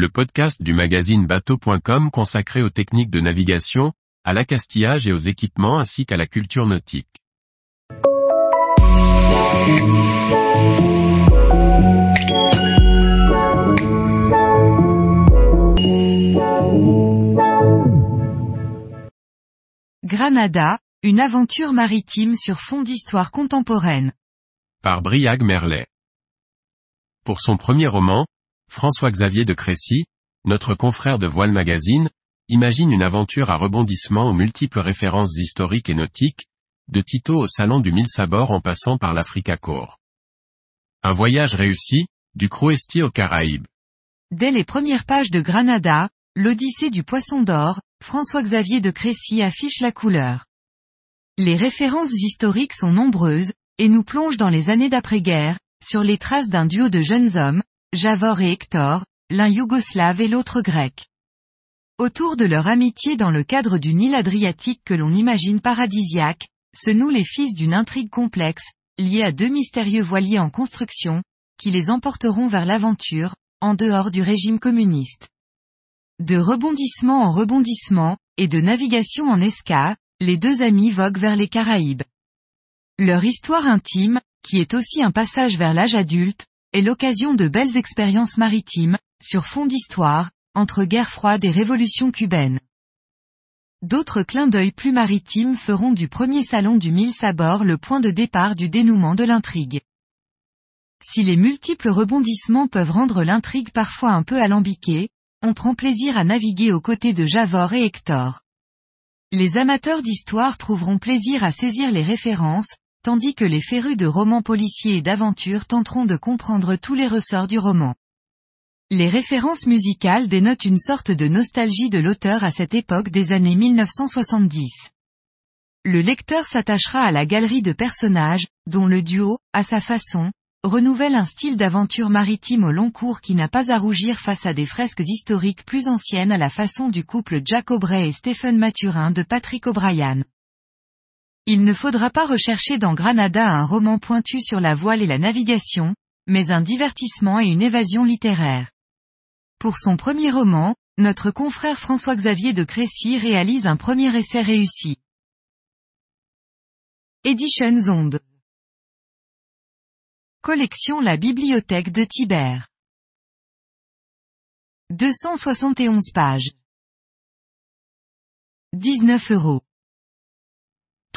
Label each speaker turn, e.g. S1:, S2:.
S1: le podcast du magazine bateau.com consacré aux techniques de navigation, à l'accastillage et aux équipements ainsi qu'à la culture nautique.
S2: Granada, une aventure maritime sur fond d'histoire contemporaine.
S1: Par Briag Merlet. Pour son premier roman, François-Xavier de Crécy, notre confrère de Voile Magazine, imagine une aventure à rebondissement aux multiples références historiques et nautiques, de Tito au salon du mille sabords en passant par l'Africa Corps. Un voyage réussi, du Croesti aux Caraïbes.
S2: Dès les premières pages de Granada, l'Odyssée du Poisson d'Or, François-Xavier de Crécy affiche la couleur. Les références historiques sont nombreuses, et nous plongent dans les années d'après-guerre, sur les traces d'un duo de jeunes hommes, Javor et Hector, l'un yougoslave et l'autre grec. Autour de leur amitié dans le cadre du Nil Adriatique que l'on imagine paradisiaque, se nouent les fils d'une intrigue complexe, liée à deux mystérieux voiliers en construction, qui les emporteront vers l'aventure, en dehors du régime communiste. De rebondissement en rebondissement, et de navigation en esca, les deux amis voguent vers les Caraïbes. Leur histoire intime, qui est aussi un passage vers l'âge adulte, est l'occasion de belles expériences maritimes, sur fond d'histoire, entre guerre froide et révolution cubaine. D'autres clins d'œil plus maritimes feront du premier salon du mille sabords le point de départ du dénouement de l'intrigue. Si les multiples rebondissements peuvent rendre l'intrigue parfois un peu alambiquée, on prend plaisir à naviguer aux côtés de Javor et Hector. Les amateurs d'histoire trouveront plaisir à saisir les références, tandis que les férus de romans policiers et d'aventure tenteront de comprendre tous les ressorts du roman. Les références musicales dénotent une sorte de nostalgie de l'auteur à cette époque des années 1970. Le lecteur s'attachera à la galerie de personnages, dont le duo, à sa façon, renouvelle un style d'aventure maritime au long cours qui n'a pas à rougir face à des fresques historiques plus anciennes à la façon du couple Jack Aubrey et Stephen Mathurin de Patrick O'Brien. Il ne faudra pas rechercher dans Granada un roman pointu sur la voile et la navigation, mais un divertissement et une évasion littéraire. Pour son premier roman, notre confrère François-Xavier de Crécy réalise un premier essai réussi. Edition Zonde Collection La Bibliothèque de Tibère. 271 pages. 19 euros.